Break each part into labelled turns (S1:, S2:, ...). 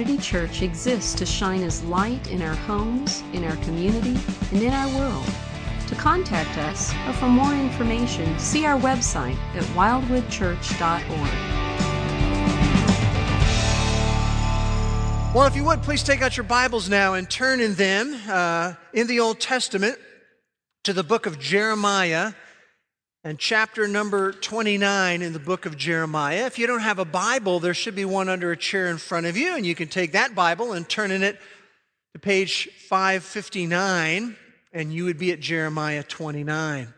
S1: Community Church exists to shine as light in our homes, in our community, and in our world. To contact us or for more information, see our website at wildwoodchurch.org.
S2: Well, if you would, please take out your Bibles now and turn in them uh, in the Old Testament to the book of Jeremiah and chapter number 29 in the book of Jeremiah. If you don't have a Bible, there should be one under a chair in front of you, and you can take that Bible and turn in it to page 559, and you would be at Jeremiah 29.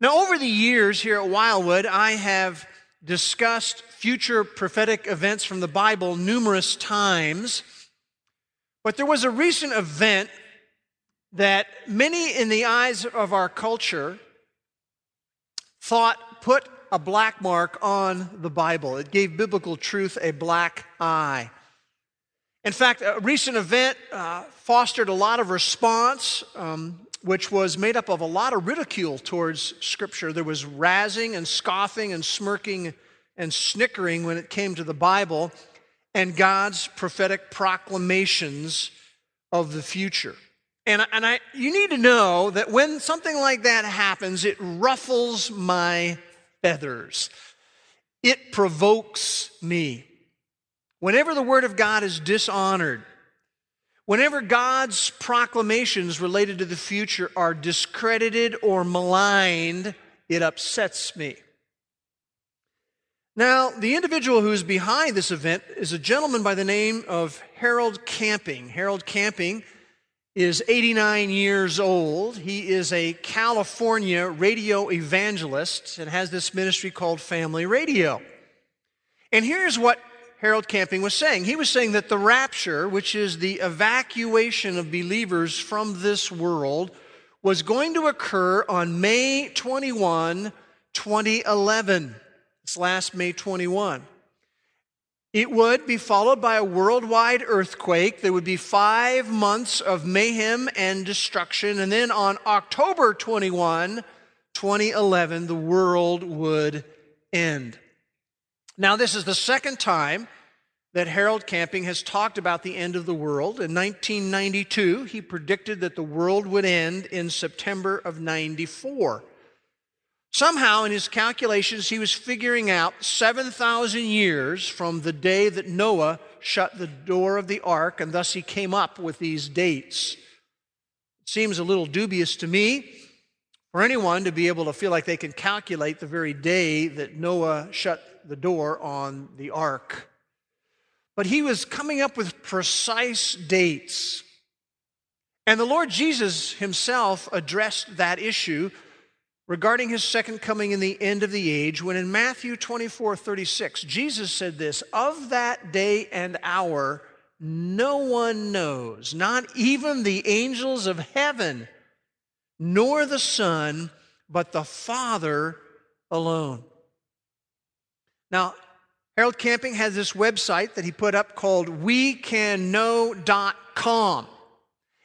S2: Now, over the years here at Wildwood, I have discussed future prophetic events from the Bible numerous times, but there was a recent event that many in the eyes of our culture thought put a black mark on the Bible. It gave biblical truth a black eye. In fact, a recent event uh, fostered a lot of response, um, which was made up of a lot of ridicule towards Scripture. There was razzing and scoffing and smirking and snickering when it came to the Bible and God's prophetic proclamations of the future. And, and I, you need to know that when something like that happens, it ruffles my feathers. It provokes me. Whenever the Word of God is dishonored, whenever God's proclamations related to the future are discredited or maligned, it upsets me. Now, the individual who's behind this event is a gentleman by the name of Harold Camping. Harold Camping is 89 years old. He is a California radio evangelist and has this ministry called Family Radio. And here's what Harold Camping was saying. He was saying that the rapture, which is the evacuation of believers from this world, was going to occur on May 21, 2011. It's last May 21. It would be followed by a worldwide earthquake. There would be five months of mayhem and destruction. And then on October 21, 2011, the world would end. Now, this is the second time that Harold Camping has talked about the end of the world. In 1992, he predicted that the world would end in September of 94. Somehow, in his calculations, he was figuring out 7,000 years from the day that Noah shut the door of the ark, and thus he came up with these dates. It seems a little dubious to me for anyone to be able to feel like they can calculate the very day that Noah shut the door on the ark. But he was coming up with precise dates. And the Lord Jesus himself addressed that issue regarding his second coming in the end of the age, when in Matthew 24 36, Jesus said this Of that day and hour, no one knows, not even the angels of heaven, nor the Son, but the Father alone. Now, Harold Camping has this website that he put up called wecanknow.com.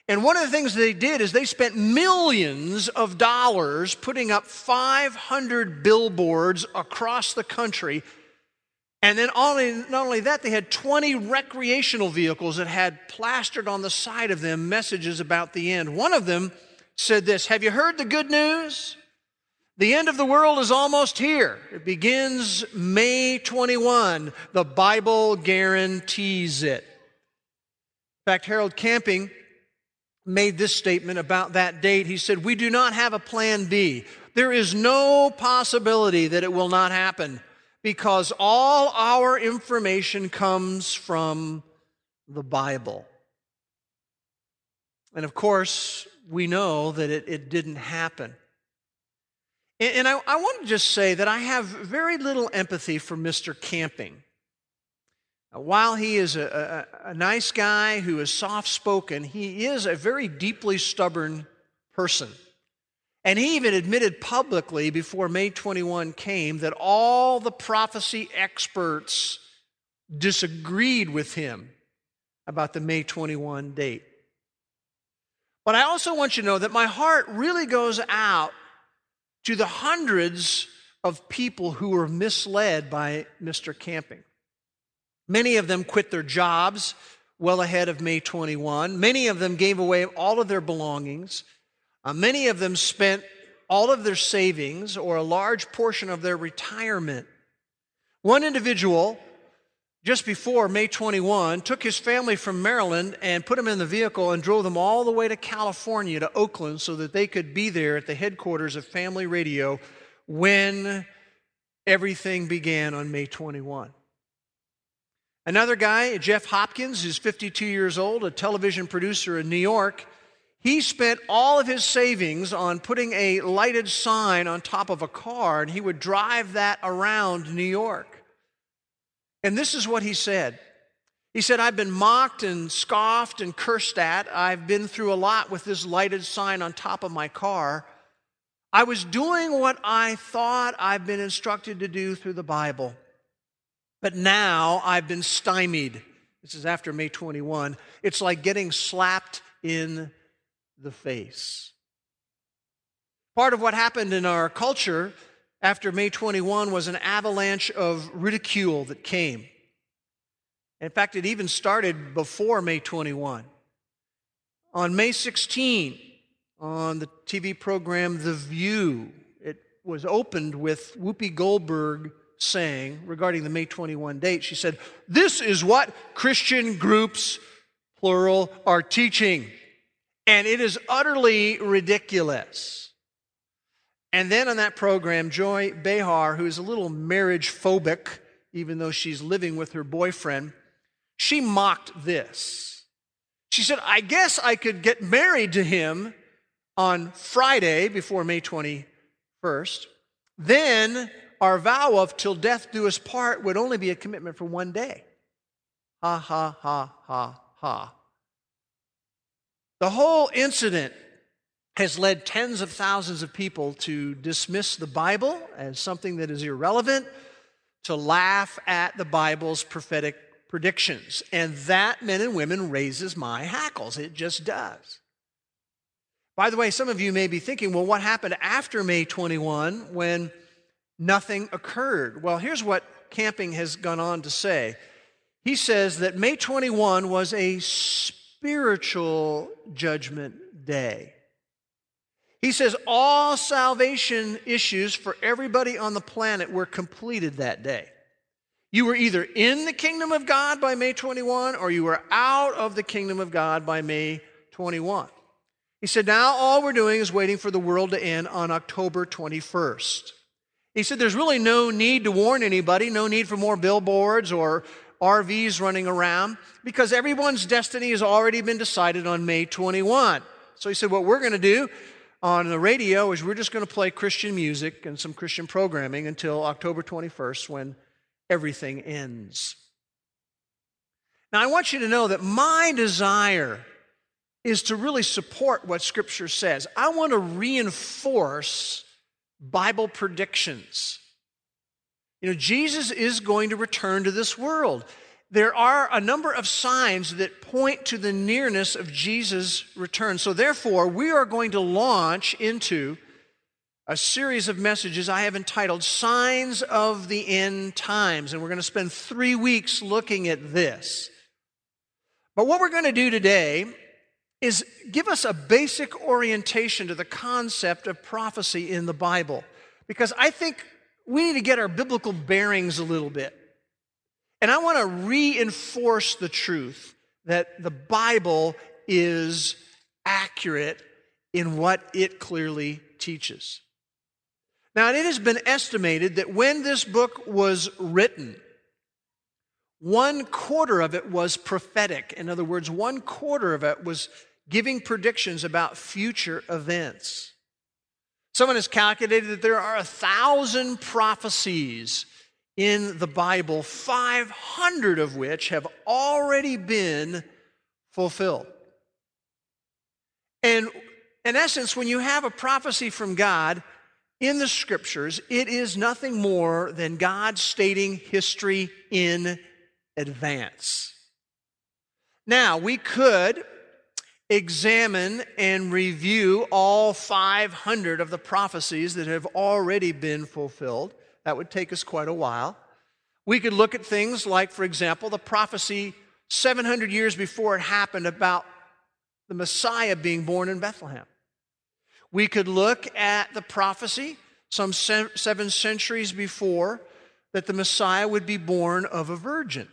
S2: And one of the things they did is they spent millions of dollars putting up 500 billboards across the country. And then not only that, they had 20 recreational vehicles that had plastered on the side of them messages about the end. One of them said this Have you heard the good news? The end of the world is almost here. It begins May 21. The Bible guarantees it. In fact, Harold Camping made this statement about that date. He said, We do not have a plan B. There is no possibility that it will not happen because all our information comes from the Bible. And of course, we know that it, it didn't happen. And, and I, I want to just say that I have very little empathy for Mr. Camping. While he is a, a, a nice guy who is soft spoken, he is a very deeply stubborn person. And he even admitted publicly before May 21 came that all the prophecy experts disagreed with him about the May 21 date. But I also want you to know that my heart really goes out to the hundreds of people who were misled by Mr. Camping. Many of them quit their jobs well ahead of May 21. Many of them gave away all of their belongings. Uh, many of them spent all of their savings or a large portion of their retirement. One individual, just before May 21, took his family from Maryland and put them in the vehicle and drove them all the way to California, to Oakland, so that they could be there at the headquarters of Family Radio when everything began on May 21. Another guy, Jeff Hopkins, who's 52 years old, a television producer in New York, he spent all of his savings on putting a lighted sign on top of a car, and he would drive that around New York. And this is what he said. He said, I've been mocked and scoffed and cursed at. I've been through a lot with this lighted sign on top of my car. I was doing what I thought I've been instructed to do through the Bible. But now I've been stymied. This is after May 21. It's like getting slapped in the face. Part of what happened in our culture after May 21 was an avalanche of ridicule that came. In fact, it even started before May 21. On May 16, on the TV program The View, it was opened with Whoopi Goldberg saying regarding the May 21 date, she said, This is what Christian groups, plural, are teaching. And it is utterly ridiculous. And then on that program, Joy Behar, who is a little marriage phobic, even though she's living with her boyfriend, she mocked this. She said, I guess I could get married to him on Friday before May 21st. Then our vow of till death do us part would only be a commitment for one day. Ha, ha, ha, ha, ha. The whole incident has led tens of thousands of people to dismiss the Bible as something that is irrelevant, to laugh at the Bible's prophetic predictions. And that, men and women, raises my hackles. It just does. By the way, some of you may be thinking, well, what happened after May 21 when nothing occurred? Well, here's what Camping has gone on to say. He says that May 21 was a spiritual judgment day. He says all salvation issues for everybody on the planet were completed that day. You were either in the kingdom of God by May 21 or you were out of the kingdom of God by May 21. He said, now all we're doing is waiting for the world to end on October 21st. He said, there's really no need to warn anybody, no need for more billboards or RVs running around because everyone's destiny has already been decided on May 21. So he said, What we're going to do on the radio is we're just going to play Christian music and some Christian programming until October 21st when everything ends. Now, I want you to know that my desire is to really support what Scripture says. I want to reinforce Bible predictions. You know, Jesus is going to return to this world. There are a number of signs that point to the nearness of Jesus' return. So, therefore, we are going to launch into a series of messages I have entitled Signs of the End Times. And we're going to spend three weeks looking at this. But what we're going to do today is give us a basic orientation to the concept of prophecy in the Bible. Because I think we need to get our biblical bearings a little bit. And I want to reinforce the truth that the Bible is accurate in what it clearly teaches. Now, it has been estimated that when this book was written, one quarter of it was prophetic. In other words, one quarter of it was giving predictions about future events. Someone has calculated that there are a thousand prophecies in the Bible, 500 of which have already been fulfilled. And in essence, when you have a prophecy from God in the scriptures, it is nothing more than God stating history in advance. Now, we could examine and review all 500 of the prophecies that have already been fulfilled. That would take us quite a while. We could look at things like, for example, the prophecy 700 years before it happened about the Messiah being born in Bethlehem. We could look at the prophecy some seven centuries before that the Messiah would be born of a virgin.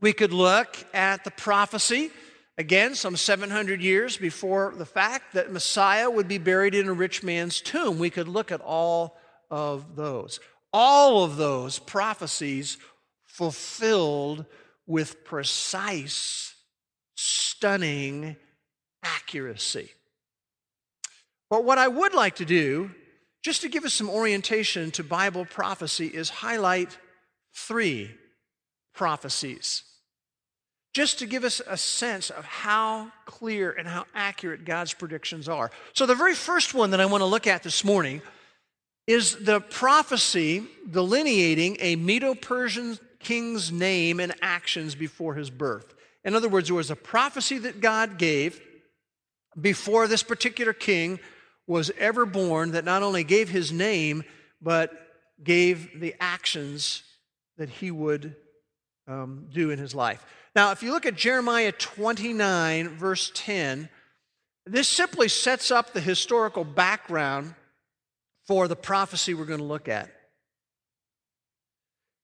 S2: We could look at the prophecy, again, some 700 years before the fact, that Messiah would be buried in a rich man's tomb. We could look at all of those. All of those prophecies fulfilled with precise, stunning accuracy. But what I would like to do, just to give us some orientation to Bible prophecy, is highlight three prophecies just to give us a sense of how clear and how accurate God's predictions are. So, the very first one that I want to look at this morning is the prophecy delineating a Medo Persian king's name and actions before his birth. In other words, there was a prophecy that God gave before this particular king was ever born that not only gave his name, but gave the actions that he would um, do in his life. Now, if you look at Jeremiah 29, verse 10, this simply sets up the historical background for the prophecy we're going to look at. It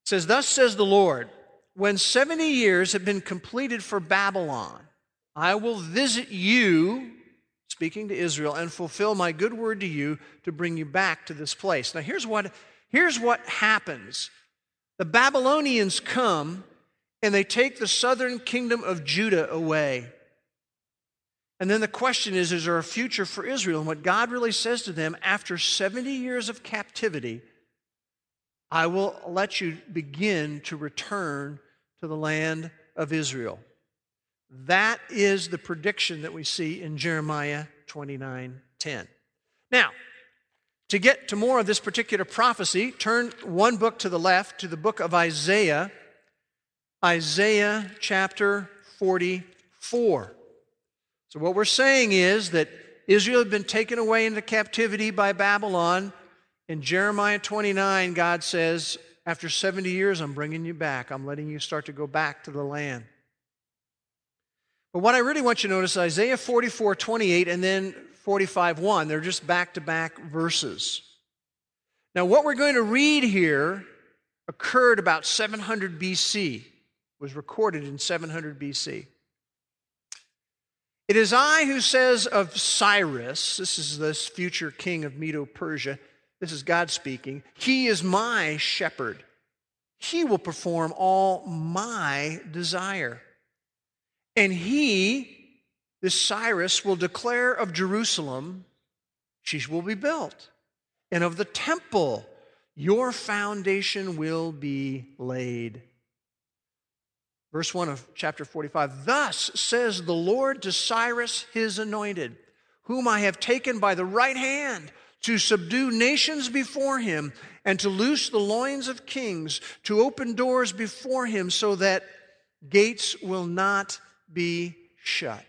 S2: says, Thus says the Lord, when 70 years have been completed for Babylon, I will visit you, speaking to Israel, and fulfill my good word to you to bring you back to this place. Now, here's what, here's what happens the Babylonians come and they take the southern kingdom of Judah away. And then the question is is there a future for Israel? And what God really says to them after 70 years of captivity, I will let you begin to return to the land of Israel. That is the prediction that we see in Jeremiah 29 10. Now, to get to more of this particular prophecy, turn one book to the left to the book of Isaiah Isaiah chapter 44. So, what we're saying is that Israel had been taken away into captivity by Babylon. In Jeremiah 29, God says, After 70 years, I'm bringing you back. I'm letting you start to go back to the land. But what I really want you to notice Isaiah 44 28 and then 45 1. They're just back to back verses. Now, what we're going to read here occurred about 700 BC was recorded in 700 BC. It is I who says of Cyrus, this is this future king of Medo Persia, this is God speaking, he is my shepherd. He will perform all my desire. And he, this Cyrus, will declare of Jerusalem, she will be built, and of the temple, your foundation will be laid. Verse 1 of chapter 45 Thus says the Lord to Cyrus, his anointed, whom I have taken by the right hand to subdue nations before him and to loose the loins of kings, to open doors before him so that gates will not be shut.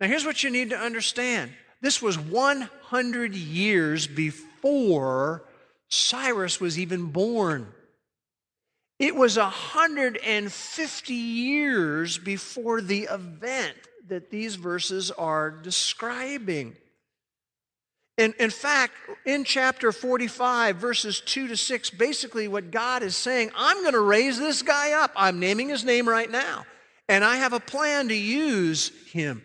S2: Now, here's what you need to understand this was 100 years before Cyrus was even born. It was 150 years before the event that these verses are describing. And in fact, in chapter 45, verses 2 to 6, basically what God is saying, I'm going to raise this guy up. I'm naming his name right now. And I have a plan to use him.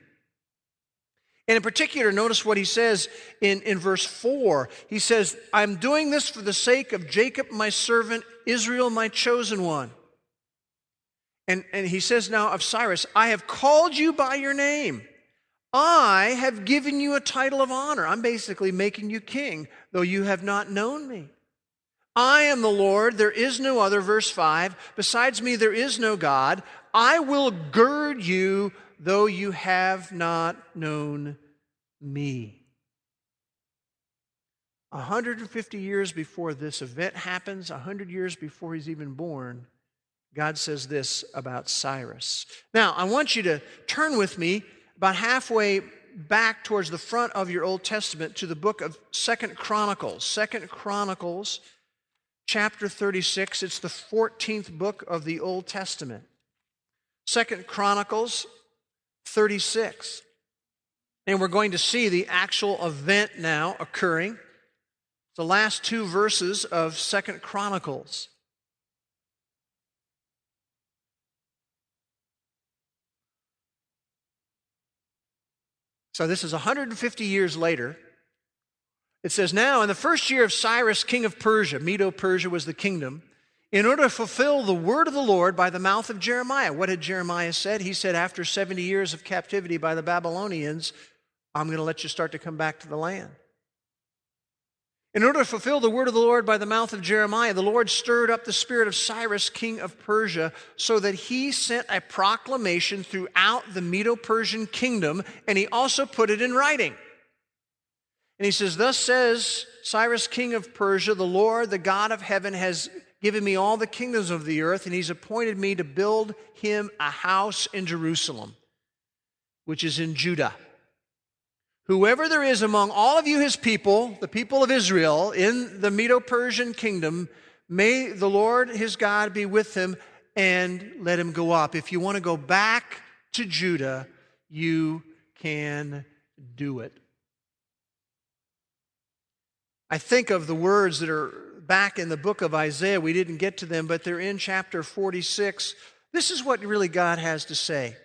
S2: And in particular, notice what he says in, in verse 4. He says, I'm doing this for the sake of Jacob, my servant, Israel, my chosen one. And, and he says now of Cyrus, I have called you by your name. I have given you a title of honor. I'm basically making you king, though you have not known me. I am the Lord, there is no other. Verse 5 Besides me, there is no God. I will gird you though you have not known me. 150 years before this event happens, 100 years before he's even born, God says this about Cyrus. Now, I want you to turn with me about halfway back towards the front of your Old Testament to the book of Second Chronicles. Second Chronicles chapter 36. It's the 14th book of the Old Testament. Second Chronicles 36. And we're going to see the actual event now occurring. The last two verses of Second Chronicles. So this is 150 years later. It says, Now, in the first year of Cyrus, king of Persia, Medo Persia was the kingdom, in order to fulfill the word of the Lord by the mouth of Jeremiah. What had Jeremiah said? He said, After 70 years of captivity by the Babylonians, I'm going to let you start to come back to the land. In order to fulfill the word of the Lord by the mouth of Jeremiah, the Lord stirred up the spirit of Cyrus, king of Persia, so that he sent a proclamation throughout the Medo Persian kingdom, and he also put it in writing. And he says, Thus says Cyrus, king of Persia, the Lord, the God of heaven, has given me all the kingdoms of the earth, and he's appointed me to build him a house in Jerusalem, which is in Judah. Whoever there is among all of you, his people, the people of Israel, in the Medo Persian kingdom, may the Lord his God be with him and let him go up. If you want to go back to Judah, you can do it. I think of the words that are back in the book of Isaiah. We didn't get to them, but they're in chapter 46. This is what really God has to say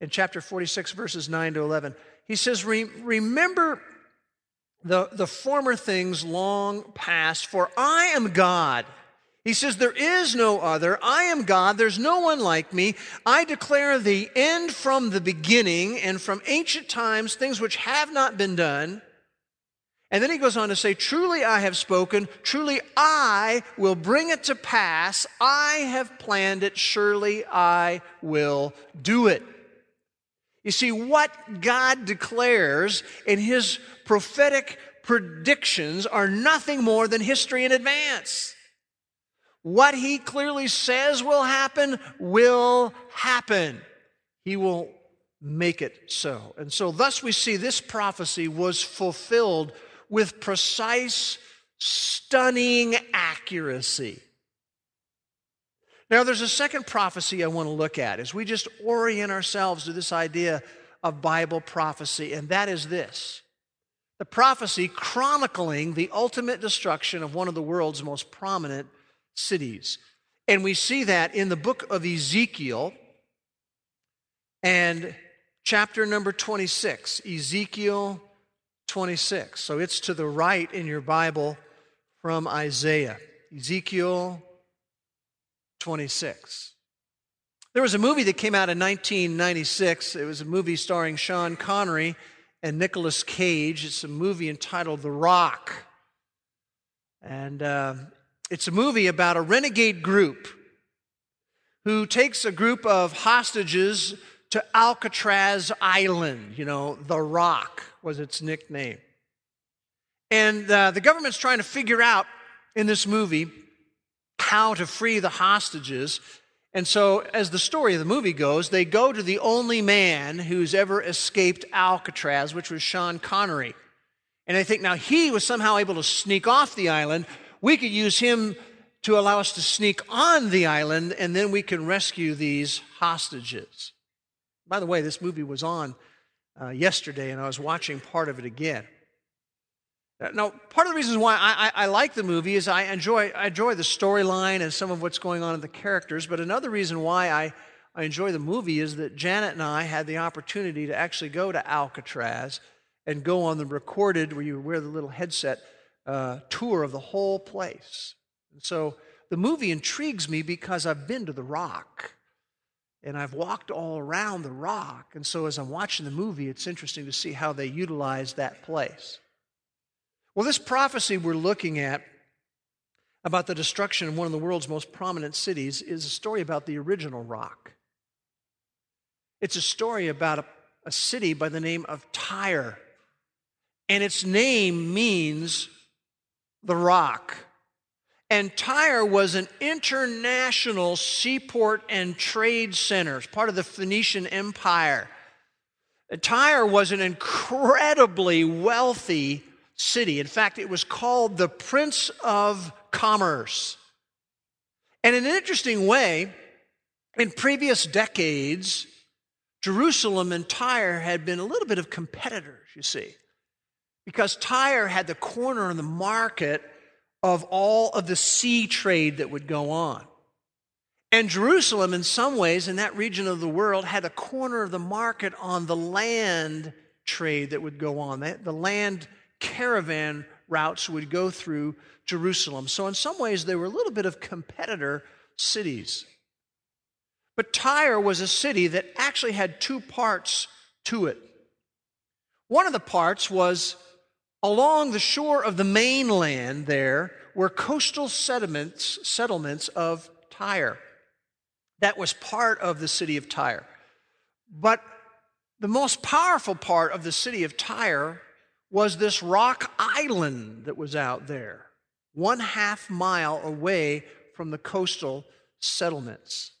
S2: in chapter 46, verses 9 to 11. He says, Remember the, the former things long past, for I am God. He says, There is no other. I am God. There's no one like me. I declare the end from the beginning and from ancient times, things which have not been done. And then he goes on to say, Truly I have spoken. Truly I will bring it to pass. I have planned it. Surely I will do it. You see, what God declares in his prophetic predictions are nothing more than history in advance. What he clearly says will happen will happen. He will make it so. And so, thus, we see this prophecy was fulfilled with precise, stunning accuracy. Now, there's a second prophecy I want to look at as we just orient ourselves to this idea of Bible prophecy, and that is this the prophecy chronicling the ultimate destruction of one of the world's most prominent cities. And we see that in the book of Ezekiel and chapter number 26, Ezekiel 26. So it's to the right in your Bible from Isaiah. Ezekiel 26. There was a movie that came out in 1996. It was a movie starring Sean Connery and Nicolas Cage. It's a movie entitled The Rock. And uh, it's a movie about a renegade group who takes a group of hostages to Alcatraz Island. You know, The Rock was its nickname. And uh, the government's trying to figure out in this movie how to free the hostages. And so, as the story of the movie goes, they go to the only man who's ever escaped Alcatraz, which was Sean Connery. And they think now he was somehow able to sneak off the island. We could use him to allow us to sneak on the island, and then we can rescue these hostages. By the way, this movie was on uh, yesterday, and I was watching part of it again. Now, part of the reasons why I, I, I, like the movie is I enjoy, I enjoy the storyline and some of what's going on in the characters, but another reason why I, I enjoy the movie is that Janet and I had the opportunity to actually go to Alcatraz and go on the recorded, where you wear the little headset, uh, tour of the whole place. And so the movie intrigues me because I've been to the rock and I've walked all around the rock. And so as I'm watching the movie, it's interesting to see how they utilize that place. Well, this prophecy we're looking at about the destruction of one of the world's most prominent cities is a story about the original rock. It's a story about a, a city by the name of Tyre. And its name means the rock. And Tyre was an international seaport and trade center, part of the Phoenician Empire. Tyre was an incredibly wealthy city. In fact, it was called the Prince of Commerce. And in an interesting way, in previous decades, Jerusalem and Tyre had been a little bit of competitors, you see, because Tyre had the corner of the market of all of the sea trade that would go on. And Jerusalem, in some ways, in that region of the world, had a corner of the market on the land trade that would go on. The land caravan routes would go through Jerusalem. So, in some ways, they were a little bit of competitor cities. But Tyre was a city that actually had two parts to it. One of the parts was along the shore of the mainland, there were coastal settlements, settlements of Tyre. That was part of the city of Tyre. But the most powerful part of the city of Tyre was this rock island that was out there, one half mile away from the coastal settlements.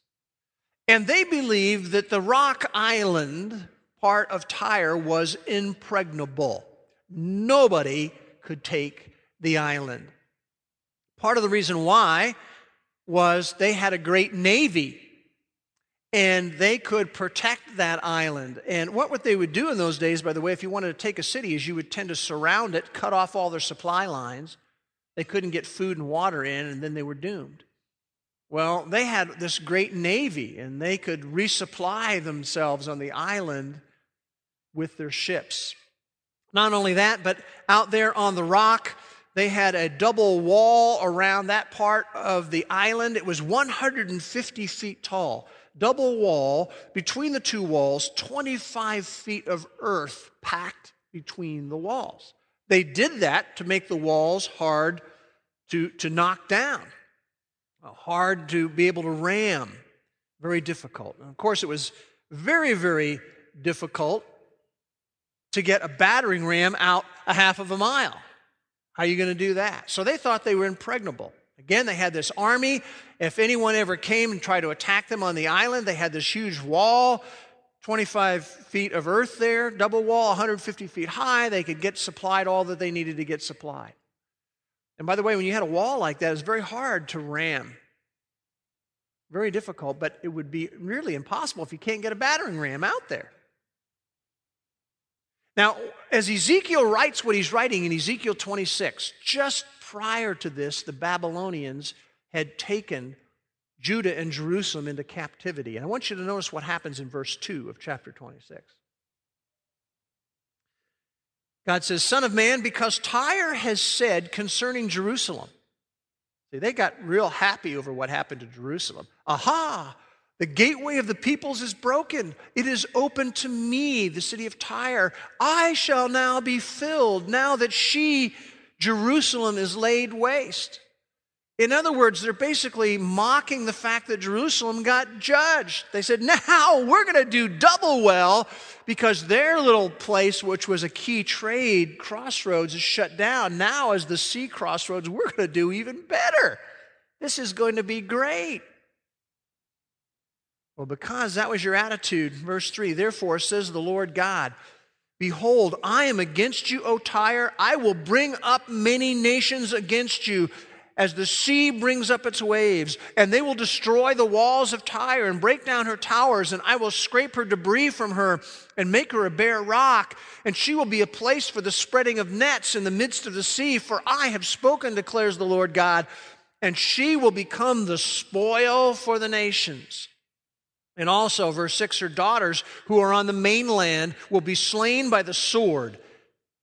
S2: And they believed that the rock island part of Tyre was impregnable. Nobody could take the island. Part of the reason why was they had a great navy and they could protect that island. And what, what they would do in those days, by the way, if you wanted to take a city, is you would tend to surround it, cut off all their supply lines. They couldn't get food and water in, and then they were doomed. Well, they had this great navy, and they could resupply themselves on the island with their ships. Not only that, but out there on the rock, they had a double wall around that part of the island. It was 150 feet tall double wall, between the two walls, 25 feet of earth packed between the walls. They did that to make the walls hard to, to knock down, hard to be able to ram, very difficult. And of course, it was very, very difficult to get a battering ram out a half of a mile. How are you going to do that? So they thought they were impregnable. Again, they had this army. If anyone ever came and tried to attack them on the island, they had this huge wall, 25 feet of earth there, double wall, 150 feet high. They could get supplied all that they needed to get supplied. And by the way, when you had a wall like that, it's very hard to ram. Very difficult, but it would be nearly impossible if you can't get a battering ram out there. Now, as Ezekiel writes what he's writing in Ezekiel 26, just prior to this, the Babylonians had taken Judah and Jerusalem into captivity. And I want you to notice what happens in verse 2 of chapter 26. God says, Son of man, because Tyre has said concerning Jerusalem. See, they got real happy over what happened to Jerusalem. Aha! The gateway of the peoples is broken. It is open to me, the city of Tyre. I shall now be filled, now that she Jerusalem is laid waste. In other words, they're basically mocking the fact that Jerusalem got judged. They said, now we're going to do double well because their little place, which was a key trade crossroads, is shut down. Now, as the sea crossroads, we're going to do even better. This is going to be great. Well, because that was your attitude, verse 3 Therefore, says the Lord God, Behold, I am against you, O Tyre. I will bring up many nations against you as the sea brings up its waves, and they will destroy the walls of Tyre and break down her towers, and I will scrape her debris from her and make her a bare rock, and she will be a place for the spreading of nets in the midst of the sea. For I have spoken, declares the Lord God, and she will become the spoil for the nations. And also, verse 6 her daughters who are on the mainland will be slain by the sword,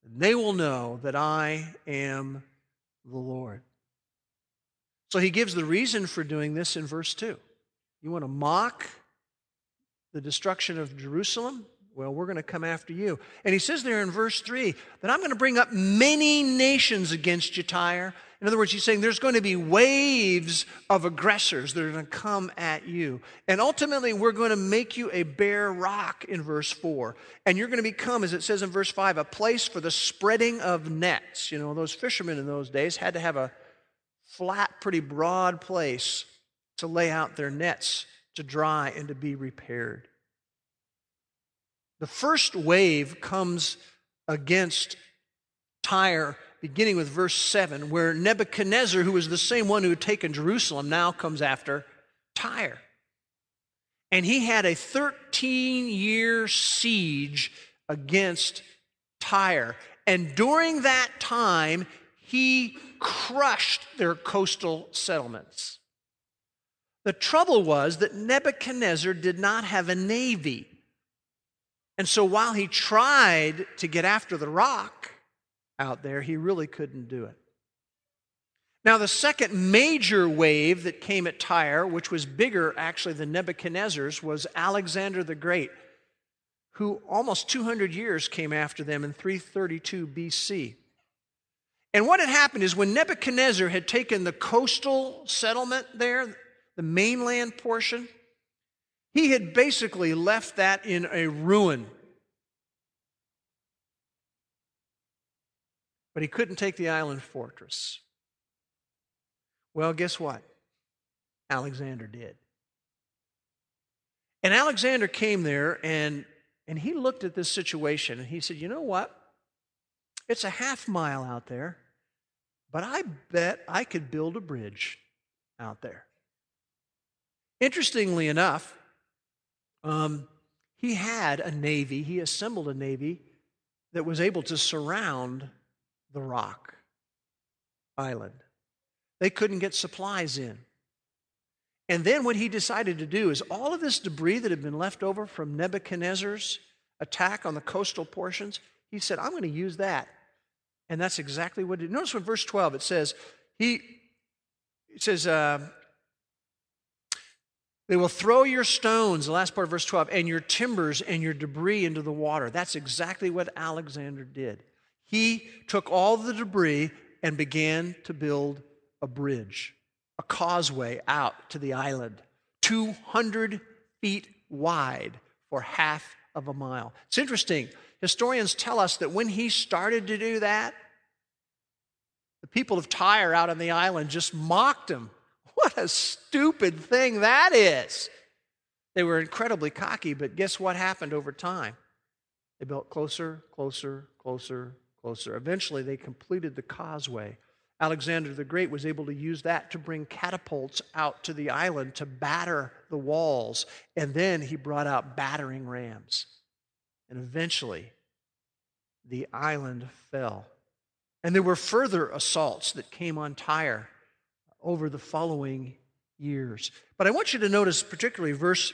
S2: and they will know that I am the Lord. So he gives the reason for doing this in verse 2. You want to mock the destruction of Jerusalem? Well, we're going to come after you. And he says there in verse 3 that I'm going to bring up many nations against you, Tyre. In other words, he's saying there's going to be waves of aggressors that are going to come at you. And ultimately, we're going to make you a bare rock in verse 4. And you're going to become, as it says in verse 5, a place for the spreading of nets. You know, those fishermen in those days had to have a flat, pretty broad place to lay out their nets to dry and to be repaired. The first wave comes against Tyre beginning with verse 7, where Nebuchadnezzar, who was the same one who had taken Jerusalem, now comes after Tyre. And he had a 13 year siege against Tyre. And during that time, he crushed their coastal settlements. The trouble was that Nebuchadnezzar did not have a navy. And so while he tried to get after the rock out there, he really couldn't do it. Now, the second major wave that came at Tyre, which was bigger actually than Nebuchadnezzar's, was Alexander the Great, who almost 200 years came after them in 332 BC. And what had happened is when Nebuchadnezzar had taken the coastal settlement there, the mainland portion, he had basically left that in a ruin. But he couldn't take the island fortress. Well, guess what? Alexander did. And Alexander came there and, and he looked at this situation and he said, You know what? It's a half mile out there, but I bet I could build a bridge out there. Interestingly enough, um, he had a navy, he assembled a navy that was able to surround the rock island. They couldn't get supplies in. And then what he decided to do is all of this debris that had been left over from Nebuchadnezzar's attack on the coastal portions, he said, I'm going to use that. And that's exactly what it Notice in verse 12 it says, he it says, uh, they will throw your stones, the last part of verse 12, and your timbers and your debris into the water. That's exactly what Alexander did. He took all the debris and began to build a bridge, a causeway out to the island, 200 feet wide for half of a mile. It's interesting. Historians tell us that when he started to do that, the people of Tyre out on the island just mocked him what a stupid thing that is. They were incredibly cocky, but guess what happened over time? They built closer, closer, closer, closer. Eventually, they completed the causeway. Alexander the Great was able to use that to bring catapults out to the island to batter the walls. And then he brought out battering rams. And eventually, the island fell. And there were further assaults that came on Tyre over the following years. But I want you to notice, particularly verse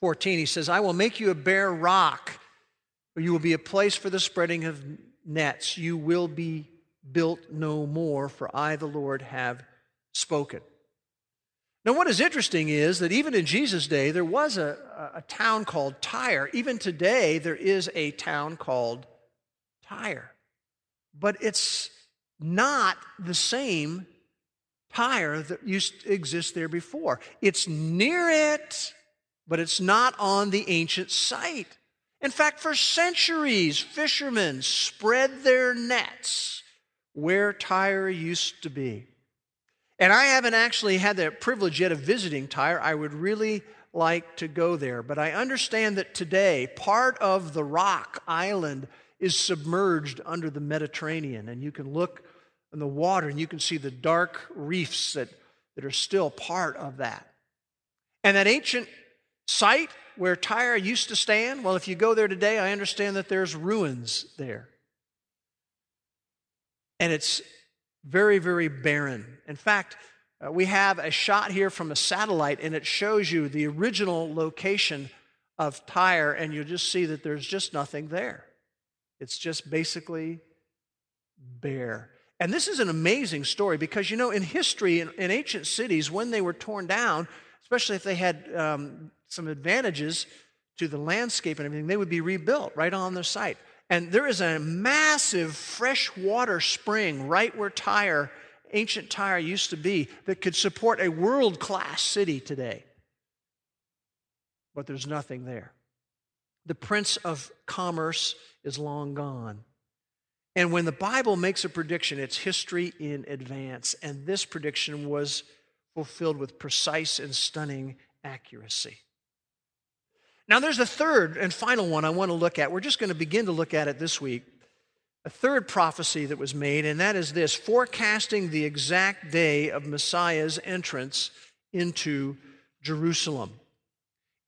S2: 14, he says, I will make you a bare rock, or you will be a place for the spreading of nets. You will be built no more, for I, the Lord, have spoken. Now, what is interesting is that even in Jesus' day, there was a, a town called Tyre. Even today, there is a town called Tyre. But it's not the same Tyre that used to exist there before. It's near it, but it's not on the ancient site. In fact, for centuries, fishermen spread their nets where Tyre used to be. And I haven't actually had the privilege yet of visiting Tyre. I would really like to go there. But I understand that today, part of the rock island is submerged under the Mediterranean. And you can look in the water, and you can see the dark reefs that, that are still part of that. And that ancient site where Tyre used to stand, well, if you go there today, I understand that there's ruins there. And it's very, very barren. In fact, uh, we have a shot here from a satellite, and it shows you the original location of Tyre, and you'll just see that there's just nothing there. It's just basically bare. And this is an amazing story because, you know, in history, in, in ancient cities, when they were torn down, especially if they had um, some advantages to the landscape and everything, they would be rebuilt right on the site. And there is a massive freshwater spring right where Tyre, ancient Tyre, used to be that could support a world class city today. But there's nothing there. The Prince of Commerce is long gone. And when the Bible makes a prediction, it's history in advance. And this prediction was fulfilled with precise and stunning accuracy. Now, there's a third and final one I want to look at. We're just going to begin to look at it this week. a third prophecy that was made, and that is this forecasting the exact day of Messiah's entrance into Jerusalem.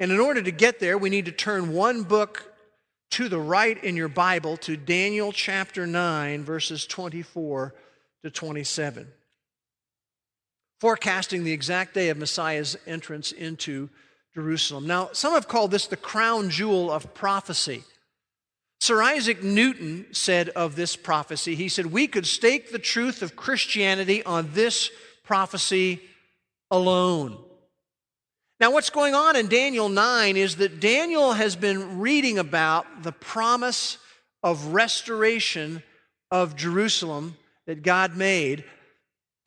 S2: And in order to get there, we need to turn one book to the right in your Bible to Daniel chapter 9, verses 24 to 27. Forecasting the exact day of Messiah's entrance into Jerusalem. Now, some have called this the crown jewel of prophecy. Sir Isaac Newton said of this prophecy, he said, We could stake the truth of Christianity on this prophecy alone. Now, what's going on in Daniel 9 is that Daniel has been reading about the promise of restoration of Jerusalem that God made.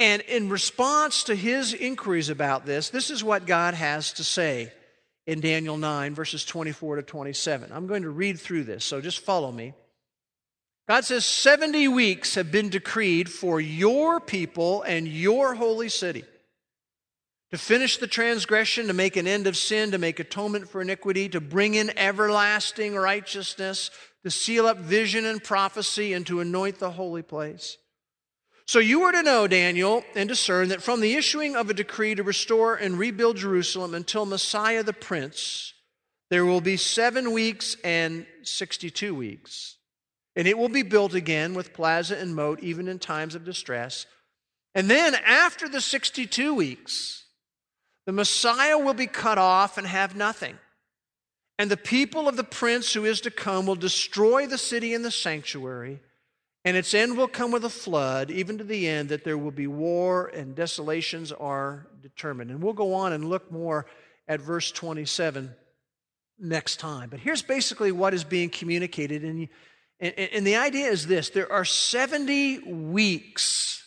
S2: And in response to his inquiries about this, this is what God has to say in Daniel 9, verses 24 to 27. I'm going to read through this, so just follow me. God says, 70 weeks have been decreed for your people and your holy city to finish the transgression, to make an end of sin, to make atonement for iniquity, to bring in everlasting righteousness, to seal up vision and prophecy, and to anoint the holy place. So you are to know, Daniel, and discern that from the issuing of a decree to restore and rebuild Jerusalem until Messiah the Prince, there will be seven weeks and 62 weeks. And it will be built again with plaza and moat, even in times of distress. And then, after the 62 weeks, the Messiah will be cut off and have nothing. And the people of the prince who is to come will destroy the city and the sanctuary and its end will come with a flood, even to the end that there will be war and desolations are determined. And we'll go on and look more at verse 27 next time. But here's basically what is being communicated. And, and, and the idea is this there are 70 weeks.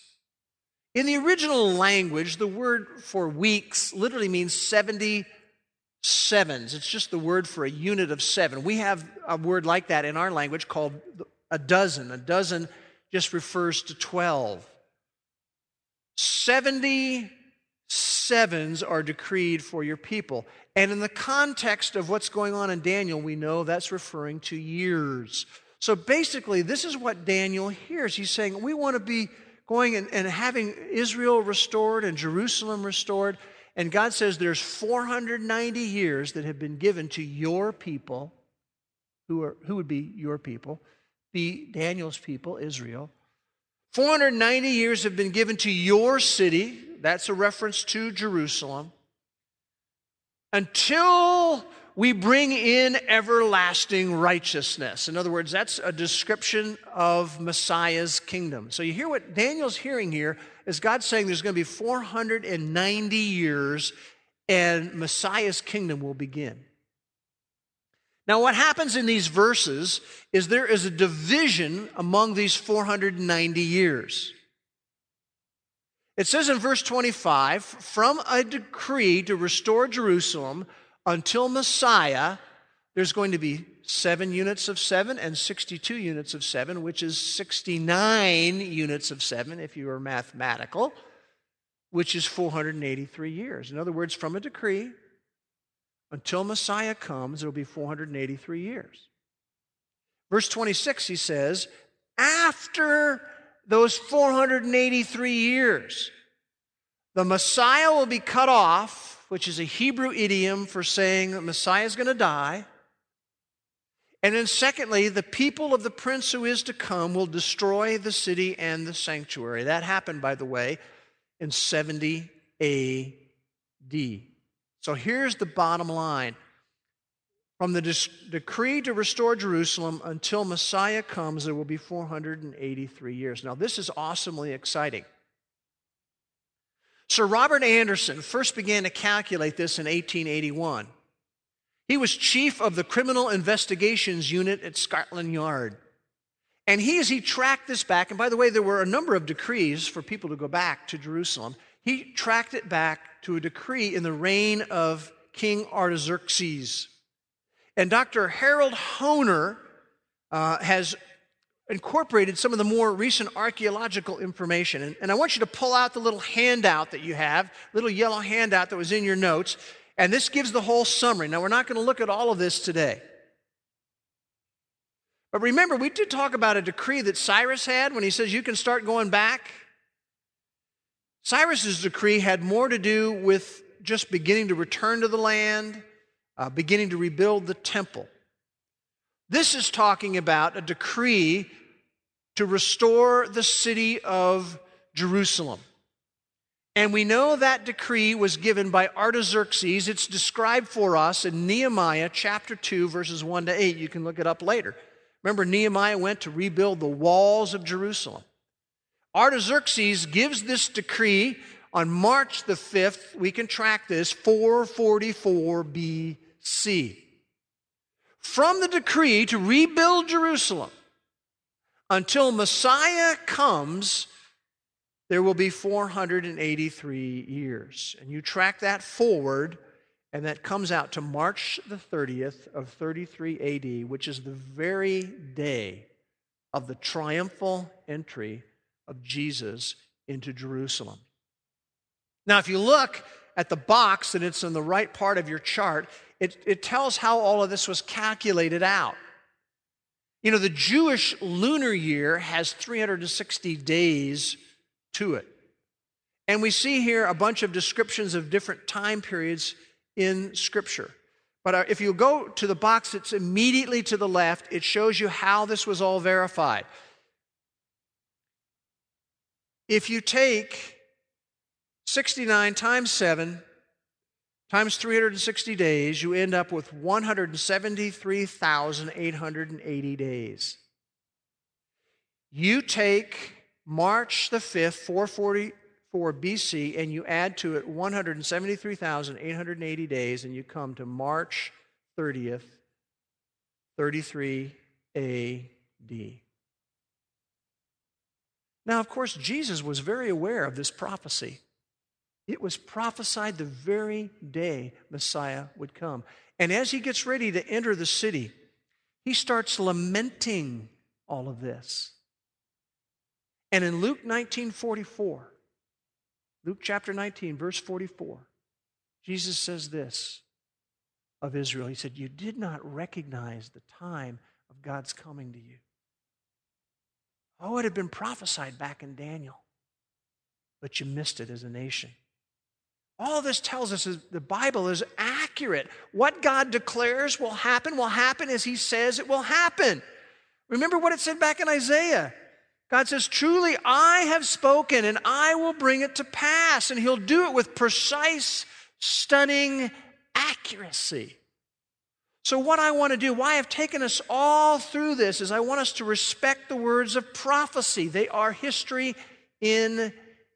S2: In the original language, the word for weeks literally means 70 sevens. It's just the word for a unit of seven. We have a word like that in our language called a dozen. A dozen just refers to 12. 70 sevens are decreed for your people. And in the context of what's going on in Daniel, we know that's referring to years. So basically, this is what Daniel hears. He's saying, We want to be going and, and having Israel restored and Jerusalem restored. And God says there's 490 years that have been given to your people, who, are, who would be your people, be Daniel's people, Israel. 490 years have been given to your city. That's a reference to Jerusalem. Until we bring in everlasting righteousness. In other words, that's a description of Messiah's kingdom. So you hear what Daniel's hearing here is God saying there's going to be 490 years and Messiah's kingdom will begin. Now, what happens in these verses is there is a division among these 490 years. It says in verse 25, from a decree to restore Jerusalem until Messiah, there's going to be seven units of seven and 62 units of seven, which is 69 units of seven if you are mathematical, which is 483 years. In other words, from a decree until Messiah comes, there will be 483 years. Verse 26, he says, after those 483 years, the Messiah will be cut off, which is a Hebrew idiom for saying Messiah is going to die. And then, secondly, the people of the prince who is to come will destroy the city and the sanctuary. That happened, by the way, in 70 AD. So here's the bottom line from the decree to restore Jerusalem until Messiah comes, there will be 483 years. Now, this is awesomely exciting. Sir Robert Anderson first began to calculate this in 1881. He was chief of the Criminal Investigations Unit at Scotland Yard. And he, as he tracked this back, and by the way, there were a number of decrees for people to go back to Jerusalem. He tracked it back to a decree in the reign of King Artaxerxes. And Dr. Harold Hoehner uh, has incorporated some of the more recent archaeological information. And, and I want you to pull out the little handout that you have, little yellow handout that was in your notes. And this gives the whole summary. Now, we're not going to look at all of this today. But remember, we did talk about a decree that Cyrus had when he says you can start going back. Cyrus's decree had more to do with just beginning to return to the land, uh, beginning to rebuild the temple. This is talking about a decree to restore the city of Jerusalem. And we know that decree was given by Artaxerxes. It's described for us in Nehemiah chapter 2, verses 1 to 8. You can look it up later. Remember, Nehemiah went to rebuild the walls of Jerusalem. Artaxerxes gives this decree on March the 5th. We can track this 444 BC. From the decree to rebuild Jerusalem until Messiah comes, there will be 483 years. And you track that forward and that comes out to March the 30th of 33 AD, which is the very day of the triumphal entry of Jesus into Jerusalem. Now, if you look at the box and it's in the right part of your chart, it, it tells how all of this was calculated out. You know, the Jewish lunar year has 360 days to it. And we see here a bunch of descriptions of different time periods in Scripture. But uh, if you go to the box that's immediately to the left, it shows you how this was all verified. If you take 69 times 7 times 360 days, you end up with 173,880 days. You take March the 5th, 444 BC and you add to it 173,880 days and you come to March 30th, 33 AD. Now, of course, Jesus was very aware of this prophecy. It was prophesied the very day Messiah would come. And as he gets ready to enter the city, he starts lamenting all of this. And in Luke 19 44, Luke chapter 19, verse 44, Jesus says this of Israel. He said, You did not recognize the time of God's coming to you. Oh, it had been prophesied back in Daniel, but you missed it as a nation. All this tells us is the Bible is accurate. What God declares will happen will happen as He says it will happen. Remember what it said back in Isaiah God says, Truly, I have spoken and I will bring it to pass. And he'll do it with precise, stunning accuracy. So, what I want to do, why I've taken us all through this, is I want us to respect the words of prophecy. They are history in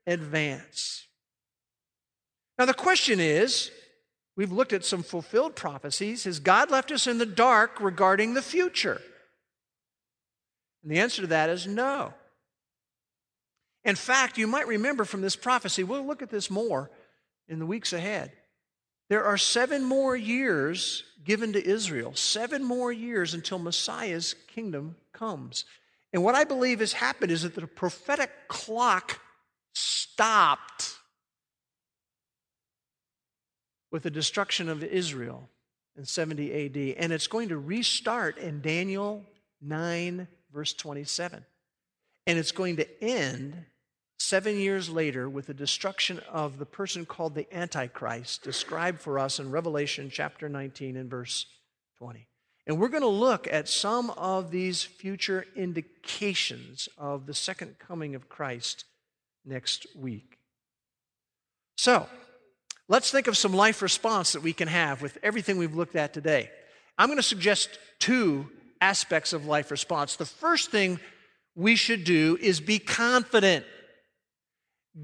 S2: advance. Now, the question is we've looked at some fulfilled prophecies. Has God left us in the dark regarding the future? And the answer to that is no. In fact, you might remember from this prophecy, we'll look at this more in the weeks ahead. There are seven more years given to Israel, seven more years until Messiah's kingdom comes. And what I believe has happened is that the prophetic clock stopped with the destruction of Israel in 70 AD, and it's going to restart in Daniel 9, verse 27. And it's going to end seven years later with the destruction of the person called the Antichrist, described for us in Revelation chapter 19 and verse 20. And we're going to look at some of these future indications of the second coming of Christ next week. So, let's think of some life response that we can have with everything we've looked at today. I'm going to suggest two aspects of life response. The first thing we should do is be confident.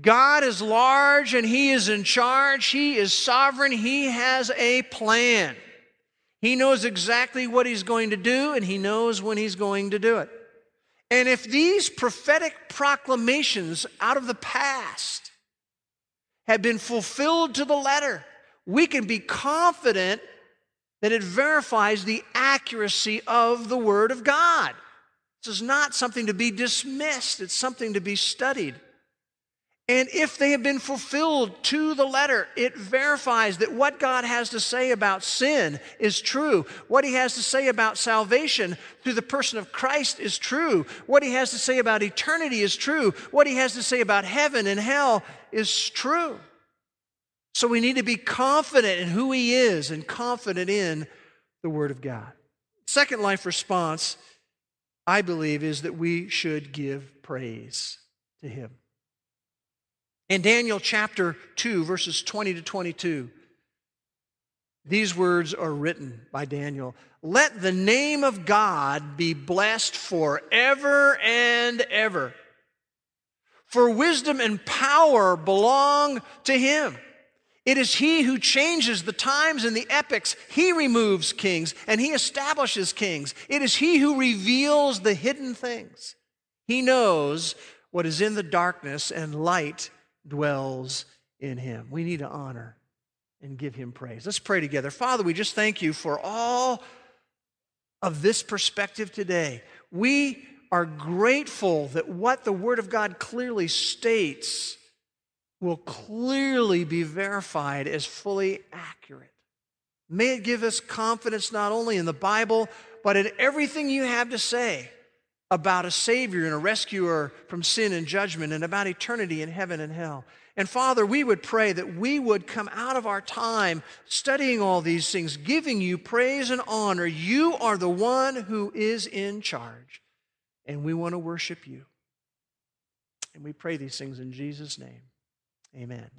S2: God is large and He is in charge. He is sovereign. He has a plan. He knows exactly what He's going to do and He knows when He's going to do it. And if these prophetic proclamations out of the past have been fulfilled to the letter, we can be confident that it verifies the accuracy of the Word of God. This is not something to be dismissed, it's something to be studied. And if they have been fulfilled to the letter, it verifies that what God has to say about sin is true. What he has to say about salvation through the person of Christ is true. What he has to say about eternity is true. What he has to say about heaven and hell is true. So we need to be confident in who he is and confident in the Word of God. Second life response, I believe, is that we should give praise to him. In Daniel chapter 2, verses 20 to 22, these words are written by Daniel Let the name of God be blessed forever and ever. For wisdom and power belong to him. It is he who changes the times and the epochs. He removes kings and he establishes kings. It is he who reveals the hidden things. He knows what is in the darkness, and light dwells in him. We need to honor and give him praise. Let's pray together. Father, we just thank you for all of this perspective today. We are grateful that what the Word of God clearly states will clearly be verified as fully accurate. May it give us confidence not only in the Bible, but in everything you have to say about a Savior and a rescuer from sin and judgment and about eternity in heaven and hell. And Father, we would pray that we would come out of our time studying all these things, giving you praise and honor. You are the one who is in charge, and we want to worship you. And we pray these things in Jesus' name. Amen.